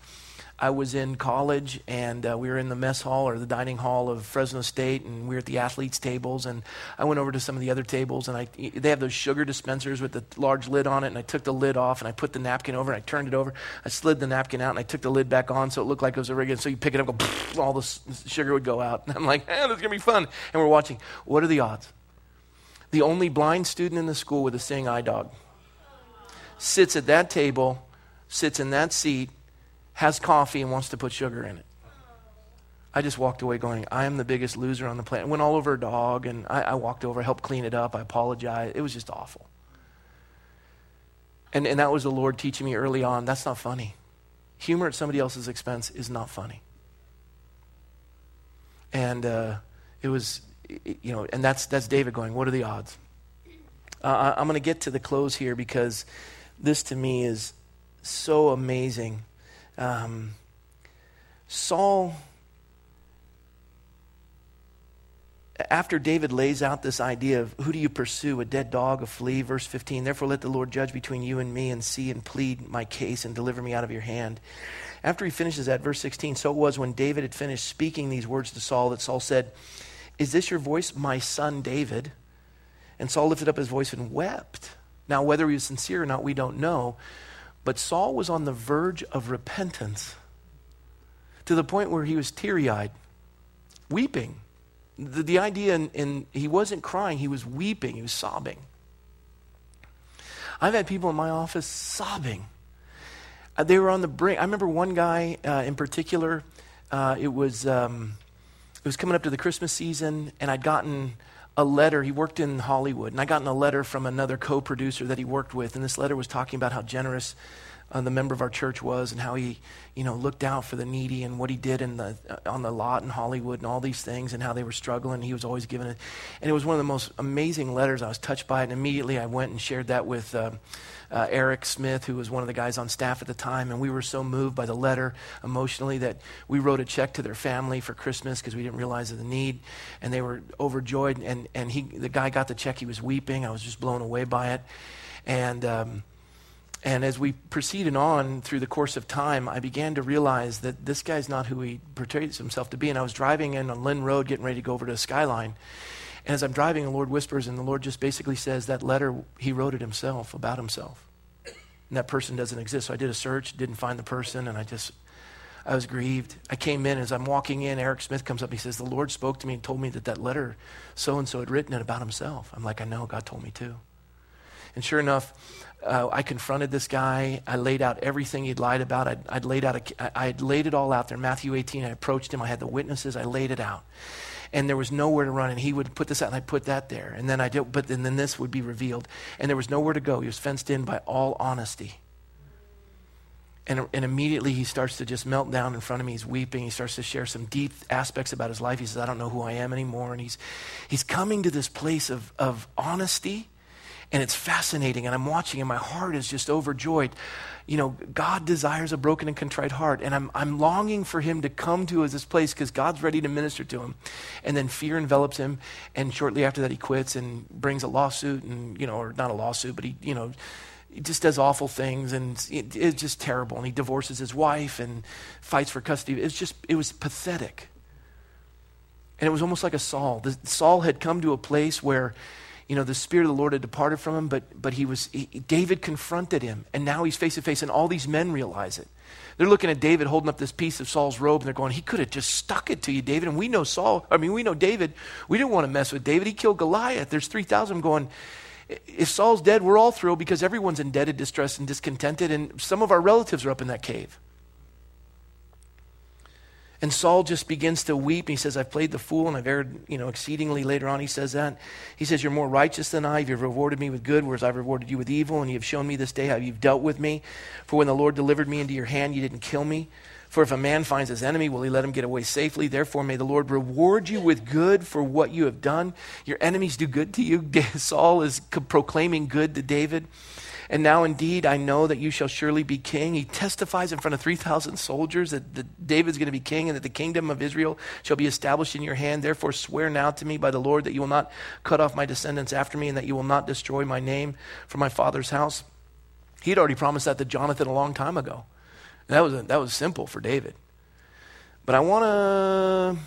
I was in college and uh, we were in the mess hall or the dining hall of Fresno State and we were at the athletes' tables and I went over to some of the other tables and I, they have those sugar dispensers with the large lid on it and I took the lid off and I put the napkin over and I turned it over. I slid the napkin out and I took the lid back on so it looked like it was a regular. So you pick it up, go, all the sugar would go out. And I'm like, eh, this is going to be fun. And we're watching. What are the odds? The only blind student in the school with a seeing eye dog sits at that table, sits in that seat, has coffee and wants to put sugar in it. I just walked away going, I am the biggest loser on the planet. Went all over a dog, and I, I walked over, helped clean it up. I apologized. It was just awful. And, and that was the Lord teaching me early on that's not funny. Humor at somebody else's expense is not funny. And uh, it was, you know, and that's, that's David going, What are the odds? Uh, I'm going to get to the close here because this to me is so amazing. Um, Saul, after David lays out this idea of who do you pursue, a dead dog, a flea, verse 15, therefore let the Lord judge between you and me and see and plead my case and deliver me out of your hand. After he finishes that, verse 16, so it was when David had finished speaking these words to Saul that Saul said, Is this your voice, my son David? And Saul lifted up his voice and wept. Now, whether he was sincere or not, we don't know. But Saul was on the verge of repentance to the point where he was teary eyed, weeping. The, the idea, and, he wasn't crying, he was weeping, he was sobbing. I've had people in my office sobbing. Uh, they were on the brink. I remember one guy uh, in particular, uh, it, was, um, it was coming up to the Christmas season, and I'd gotten a letter. He worked in Hollywood, and I got a letter from another co producer that he worked with, and this letter was talking about how generous uh, the member of our church was and how he, you know, looked out for the needy and what he did in the, uh, on the lot in Hollywood and all these things and how they were struggling. He was always giving it. And it was one of the most amazing letters. I was touched by it, and immediately I went and shared that with. Uh, uh, Eric Smith, who was one of the guys on staff at the time, and we were so moved by the letter emotionally that we wrote a check to their family for Christmas because we didn't realize the need, and they were overjoyed. And and he, the guy got the check, he was weeping. I was just blown away by it, and. Um, and as we proceeded on through the course of time, I began to realize that this guy's not who he portrays himself to be. And I was driving in on Lynn Road, getting ready to go over to Skyline. And as I'm driving, the Lord whispers, and the Lord just basically says that letter, he wrote it himself about himself. And that person doesn't exist. So I did a search, didn't find the person, and I just, I was grieved. I came in, as I'm walking in, Eric Smith comes up. He says, The Lord spoke to me and told me that that letter so and so had written it about himself. I'm like, I know, God told me too. And sure enough, uh, I confronted this guy. I laid out everything he'd lied about. I'd, I'd laid out a, I, I'd laid it all out there. Matthew 18, I approached him. I had the witnesses. I laid it out. And there was nowhere to run. And he would put this out, and I'd put that there. And then I did, but then, then this would be revealed. And there was nowhere to go. He was fenced in by all honesty. And, and immediately he starts to just melt down in front of me. He's weeping. He starts to share some deep aspects about his life. He says, I don't know who I am anymore. And he's, he's coming to this place of, of honesty. And it's fascinating. And I'm watching, and my heart is just overjoyed. You know, God desires a broken and contrite heart. And I'm, I'm longing for him to come to this place because God's ready to minister to him. And then fear envelops him. And shortly after that, he quits and brings a lawsuit, and, you know, or not a lawsuit, but he, you know, he just does awful things and it, it's just terrible. And he divorces his wife and fights for custody. It's just, it was pathetic. And it was almost like a Saul. The, Saul had come to a place where, you know, the Spirit of the Lord had departed from him, but, but he was, he, David confronted him. And now he's face to face, and all these men realize it. They're looking at David holding up this piece of Saul's robe, and they're going, He could have just stuck it to you, David. And we know Saul, I mean, we know David. We didn't want to mess with David. He killed Goliath. There's 3,000 going, if Saul's dead, we're all thrilled because everyone's indebted, distressed, and discontented, and some of our relatives are up in that cave. And Saul just begins to weep. And He says, I've played the fool and I've erred, you know, exceedingly. Later on, he says that. He says, You're more righteous than I. You've rewarded me with good, whereas I've rewarded you with evil. And you have shown me this day how you've dealt with me. For when the Lord delivered me into your hand, you didn't kill me. For if a man finds his enemy, will he let him get away safely? Therefore, may the Lord reward you with good for what you have done. Your enemies do good to you. Saul is proclaiming good to David. And now, indeed, I know that you shall surely be king. He testifies in front of 3,000 soldiers that, that David's going to be king and that the kingdom of Israel shall be established in your hand. Therefore, swear now to me by the Lord that you will not cut off my descendants after me and that you will not destroy my name from my father's house. He had already promised that to Jonathan a long time ago. That was, a, that was simple for David. But I want to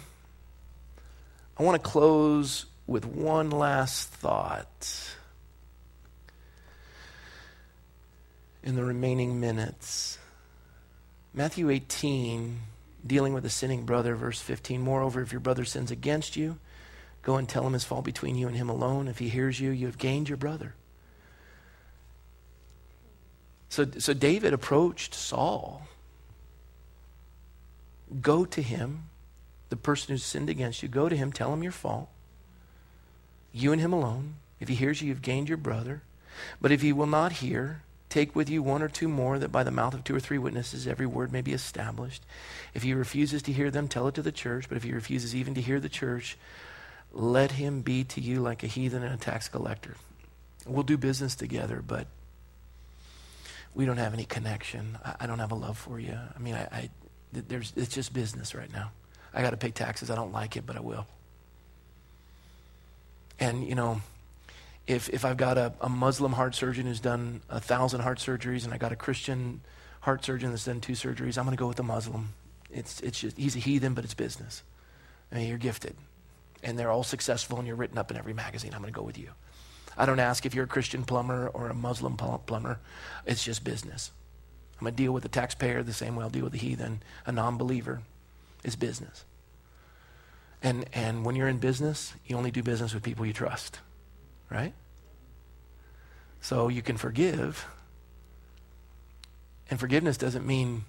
I want to close with one last thought in the remaining minutes. Matthew 18, dealing with a sinning brother, verse 15. Moreover, if your brother sins against you, go and tell him his fault between you and him alone. If he hears you, you have gained your brother. So, so David approached Saul. Go to him, the person who sinned against you. Go to him, tell him your fault. You and him alone. If he hears you, you've gained your brother. But if he will not hear, take with you one or two more, that by the mouth of two or three witnesses every word may be established. If he refuses to hear them, tell it to the church. But if he refuses even to hear the church, let him be to you like a heathen and a tax collector. We'll do business together, but we don't have any connection. I, I don't have a love for you. I mean, I, I there's, it's just business right now. I got to pay taxes. I don't like it, but I will. And, you know, if, if I've got a, a Muslim heart surgeon who's done a thousand heart surgeries and I got a Christian heart surgeon that's done two surgeries, I'm going to go with the Muslim. It's, it's just, he's a heathen, but it's business. I mean, you're gifted. And they're all successful and you're written up in every magazine. I'm going to go with you. I don't ask if you're a Christian plumber or a Muslim plumber. It's just business. I'm going to deal with the taxpayer the same way I'll deal with the heathen, a non believer. It's business. And, and when you're in business, you only do business with people you trust, right? So you can forgive. And forgiveness doesn't mean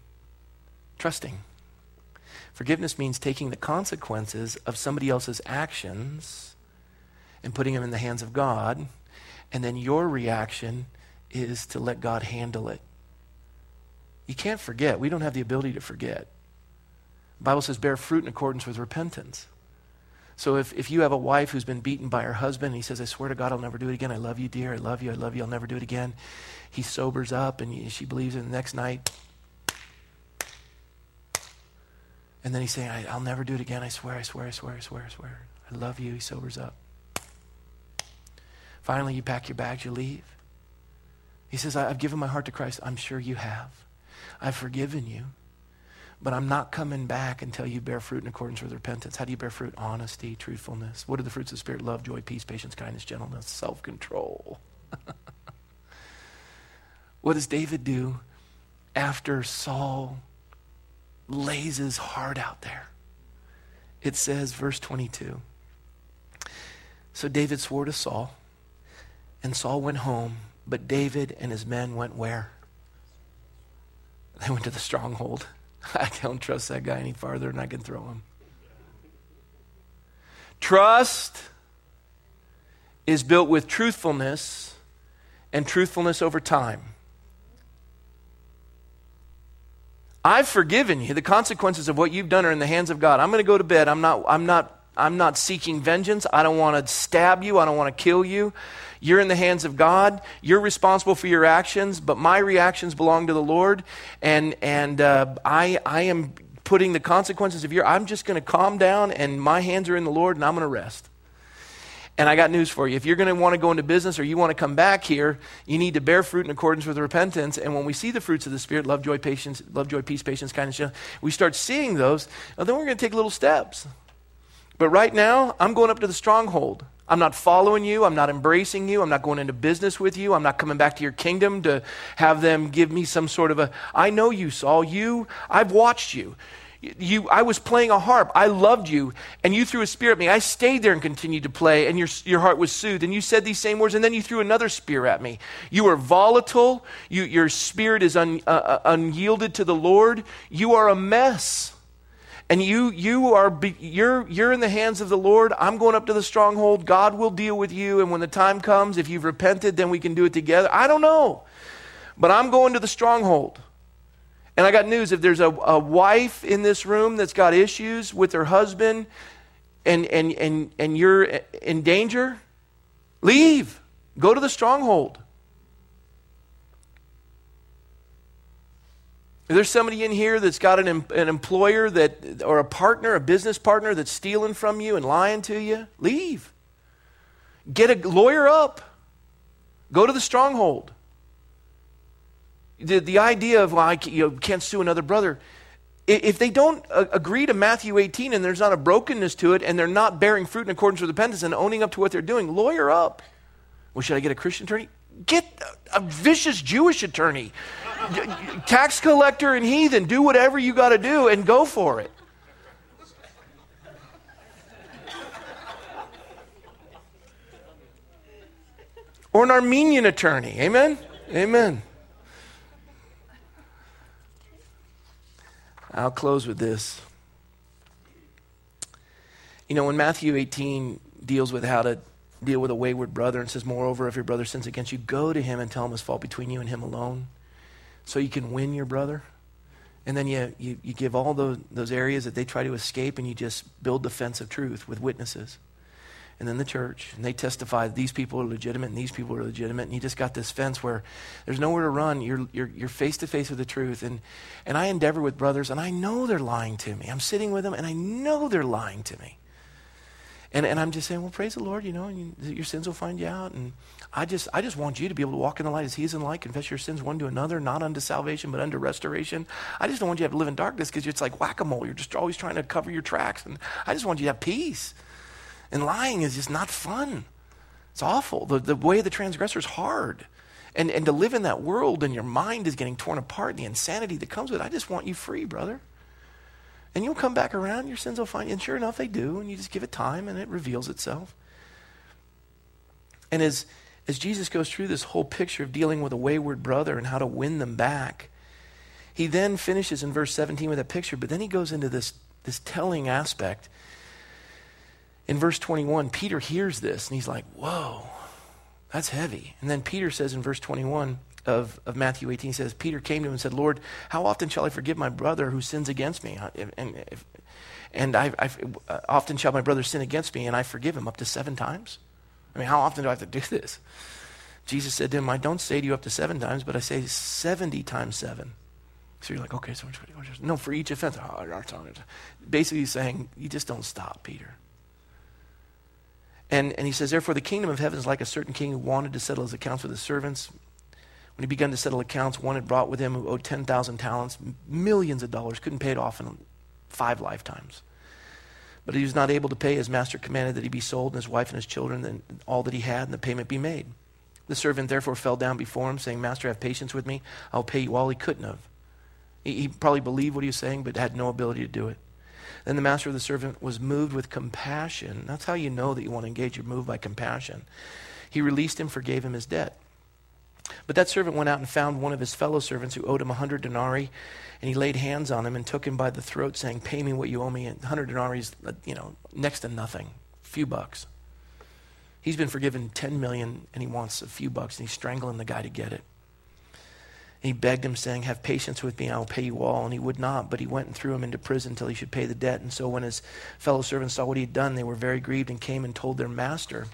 trusting. Forgiveness means taking the consequences of somebody else's actions and putting them in the hands of God and then your reaction is to let God handle it. You can't forget. We don't have the ability to forget. The Bible says, bear fruit in accordance with repentance. So if, if you have a wife who's been beaten by her husband, and he says, I swear to God, I'll never do it again. I love you, dear. I love you. I love you. I'll never do it again. He sobers up, and she believes it. the next night, and then he's saying, I, will never do it again. I swear, I swear, I swear, I swear, I swear. I love you. He sobers up. Finally, you pack your bags, you leave. He says, I've given my heart to Christ. I'm sure you have. I've forgiven you. But I'm not coming back until you bear fruit in accordance with repentance. How do you bear fruit? Honesty, truthfulness. What are the fruits of the Spirit? Love, joy, peace, patience, kindness, gentleness, self control. what does David do after Saul lays his heart out there. It says, verse 22. So David swore to Saul, and Saul went home, but David and his men went where? They went to the stronghold. I don't trust that guy any farther than I can throw him. Trust is built with truthfulness and truthfulness over time. I've forgiven you. The consequences of what you've done are in the hands of God. I'm going to go to bed. I'm not, I'm not, I'm not seeking vengeance. I don't want to stab you. I don't want to kill you. You're in the hands of God. You're responsible for your actions, but my reactions belong to the Lord. And, and uh, I, I am putting the consequences of your, I'm just going to calm down and my hands are in the Lord and I'm going to rest. And I got news for you. If you're going to want to go into business or you want to come back here, you need to bear fruit in accordance with repentance. And when we see the fruits of the Spirit love, joy, patience, love, joy, peace, patience, kindness, we start seeing those, well, then we're going to take little steps. But right now, I'm going up to the stronghold. I'm not following you. I'm not embracing you. I'm not going into business with you. I'm not coming back to your kingdom to have them give me some sort of a. I know you, Saul. You, I've watched you. You, I was playing a harp. I loved you, and you threw a spear at me. I stayed there and continued to play, and your, your heart was soothed. And you said these same words, and then you threw another spear at me. You are volatile. You, your spirit is un, uh, uh unyielded to the Lord. You are a mess. And you, you are, you're, you're in the hands of the Lord. I'm going up to the stronghold. God will deal with you. And when the time comes, if you've repented, then we can do it together. I don't know. But I'm going to the stronghold. And I got news if there's a, a wife in this room that's got issues with her husband and, and, and, and you're in danger, leave. Go to the stronghold. If there's somebody in here that's got an, an employer that, or a partner, a business partner that's stealing from you and lying to you, leave. Get a lawyer up. Go to the stronghold. The, the idea of, well, I you know, can't sue another brother, if they don't uh, agree to Matthew 18 and there's not a brokenness to it and they're not bearing fruit in accordance with repentance and owning up to what they're doing, lawyer up. Well, should I get a Christian attorney? Get a vicious Jewish attorney, tax collector and heathen. Do whatever you got to do and go for it. Or an Armenian attorney. Amen? Amen. I'll close with this. You know, when Matthew 18 deals with how to deal with a wayward brother and says, Moreover, if your brother sins against you, go to him and tell him his fault between you and him alone so you can win your brother. And then you, you, you give all those, those areas that they try to escape and you just build the fence of truth with witnesses and then the church, and they testify these people are legitimate and these people are legitimate, and you just got this fence where there's nowhere to run. You're, you're, you're face to face with the truth. And, and I endeavor with brothers, and I know they're lying to me. I'm sitting with them, and I know they're lying to me. And, and I'm just saying, well, praise the Lord, you know, you, your sins will find you out. And I just, I just want you to be able to walk in the light as He is in light, confess your sins one to another, not unto salvation, but unto restoration. I just don't want you to have to live in darkness because it's like whack a mole. You're just always trying to cover your tracks. And I just want you to have peace. And lying is just not fun. It's awful. The, the way of the transgressor is hard. And, and to live in that world and your mind is getting torn apart and the insanity that comes with it, I just want you free, brother. And you'll come back around, your sins will find you. And sure enough, they do. And you just give it time and it reveals itself. And as, as Jesus goes through this whole picture of dealing with a wayward brother and how to win them back, he then finishes in verse 17 with that picture, but then he goes into this, this telling aspect in verse 21, Peter hears this and he's like, whoa, that's heavy. And then Peter says in verse 21 of, of Matthew 18, he says, Peter came to him and said, Lord, how often shall I forgive my brother who sins against me? And, and I, I, uh, often shall my brother sin against me and I forgive him up to seven times? I mean, how often do I have to do this? Jesus said to him, I don't say to you up to seven times, but I say 70 times seven. So you're like, okay, so no, for each offense. Oh, Basically saying, you just don't stop, Peter. And, and he says, Therefore, the kingdom of heaven is like a certain king who wanted to settle his accounts with his servants. When he began to settle accounts, one had brought with him who owed 10,000 talents, millions of dollars, couldn't pay it off in five lifetimes. But he was not able to pay. His master commanded that he be sold, and his wife and his children, and all that he had, and the payment be made. The servant therefore fell down before him, saying, Master, have patience with me. I'll pay you all he couldn't have. He, he probably believed what he was saying, but had no ability to do it. Then the master of the servant was moved with compassion. That's how you know that you want to engage. You're moved by compassion. He released him, forgave him his debt. But that servant went out and found one of his fellow servants who owed him a hundred denarii, and he laid hands on him and took him by the throat, saying, Pay me what you owe me. And hundred denarii is, uh, you know, next to nothing, a few bucks. He's been forgiven 10 million and he wants a few bucks, and he's strangling the guy to get it. And he begged him, saying, Have patience with me, I will pay you all. And he would not, but he went and threw him into prison until he should pay the debt. And so when his fellow servants saw what he had done, they were very grieved and came and told their master.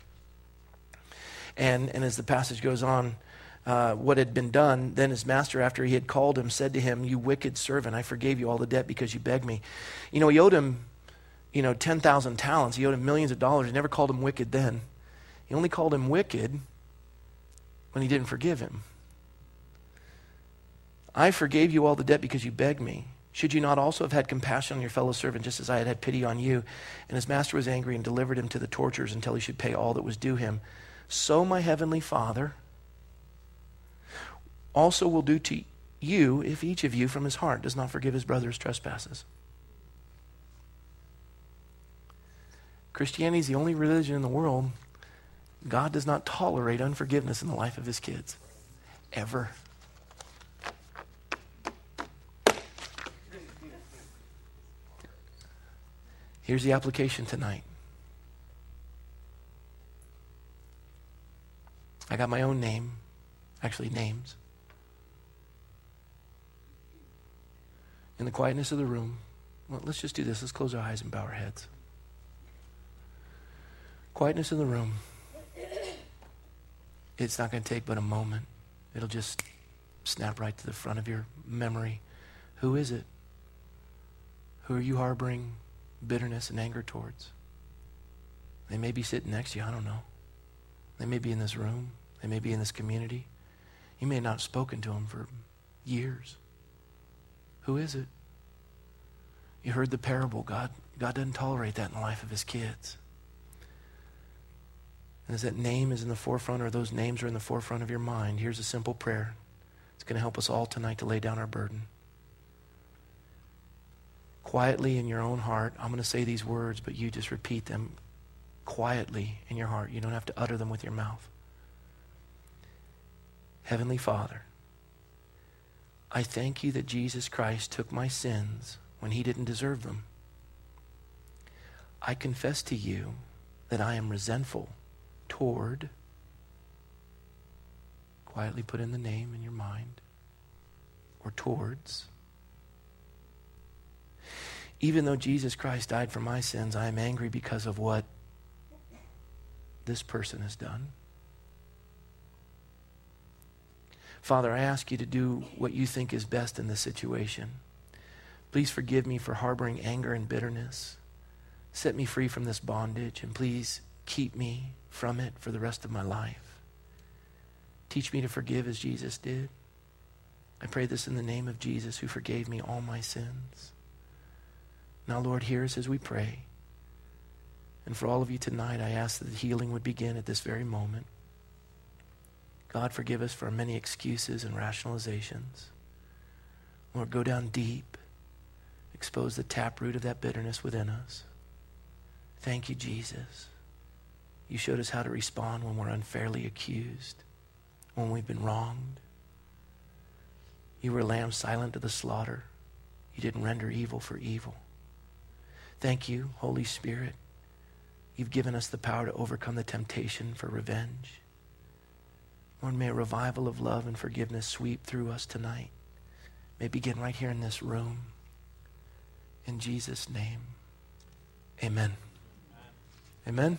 And, and as the passage goes on, uh, what had been done, then his master, after he had called him, said to him, You wicked servant, I forgave you all the debt because you begged me. You know, he owed him, you know, 10,000 talents. He owed him millions of dollars. He never called him wicked then. He only called him wicked when he didn't forgive him. I forgave you all the debt because you begged me. Should you not also have had compassion on your fellow servant, just as I had had pity on you? And his master was angry and delivered him to the torturers until he should pay all that was due him. So my heavenly Father also will do to you if each of you from his heart does not forgive his brother's trespasses. Christianity is the only religion in the world God does not tolerate unforgiveness in the life of his kids. Ever. Here's the application tonight. I got my own name, actually, names. In the quietness of the room, well, let's just do this. Let's close our eyes and bow our heads. Quietness in the room. It's not going to take but a moment. It'll just snap right to the front of your memory. Who is it? Who are you harboring bitterness and anger towards? They may be sitting next to you. I don't know. They may be in this room. They may be in this community. You may not have spoken to them for years. Who is it? You heard the parable. God, God doesn't tolerate that in the life of his kids. And as that name is in the forefront, or those names are in the forefront of your mind, here's a simple prayer. It's going to help us all tonight to lay down our burden. Quietly in your own heart, I'm going to say these words, but you just repeat them quietly in your heart. You don't have to utter them with your mouth. Heavenly Father, I thank you that Jesus Christ took my sins when he didn't deserve them. I confess to you that I am resentful toward. Quietly put in the name in your mind. Or towards. Even though Jesus Christ died for my sins, I am angry because of what this person has done. Father, I ask you to do what you think is best in this situation. Please forgive me for harboring anger and bitterness. Set me free from this bondage, and please keep me from it for the rest of my life. Teach me to forgive as Jesus did. I pray this in the name of Jesus who forgave me all my sins. Now, Lord, hear us as we pray. And for all of you tonight, I ask that the healing would begin at this very moment. God, forgive us for our many excuses and rationalizations. Lord, go down deep, expose the taproot of that bitterness within us. Thank you, Jesus. You showed us how to respond when we're unfairly accused, when we've been wronged. You were a lamb silent to the slaughter. You didn't render evil for evil. Thank you, Holy Spirit. You've given us the power to overcome the temptation for revenge. Lord, may a revival of love and forgiveness sweep through us tonight. May begin right here in this room. In Jesus' name, amen. Amen. amen.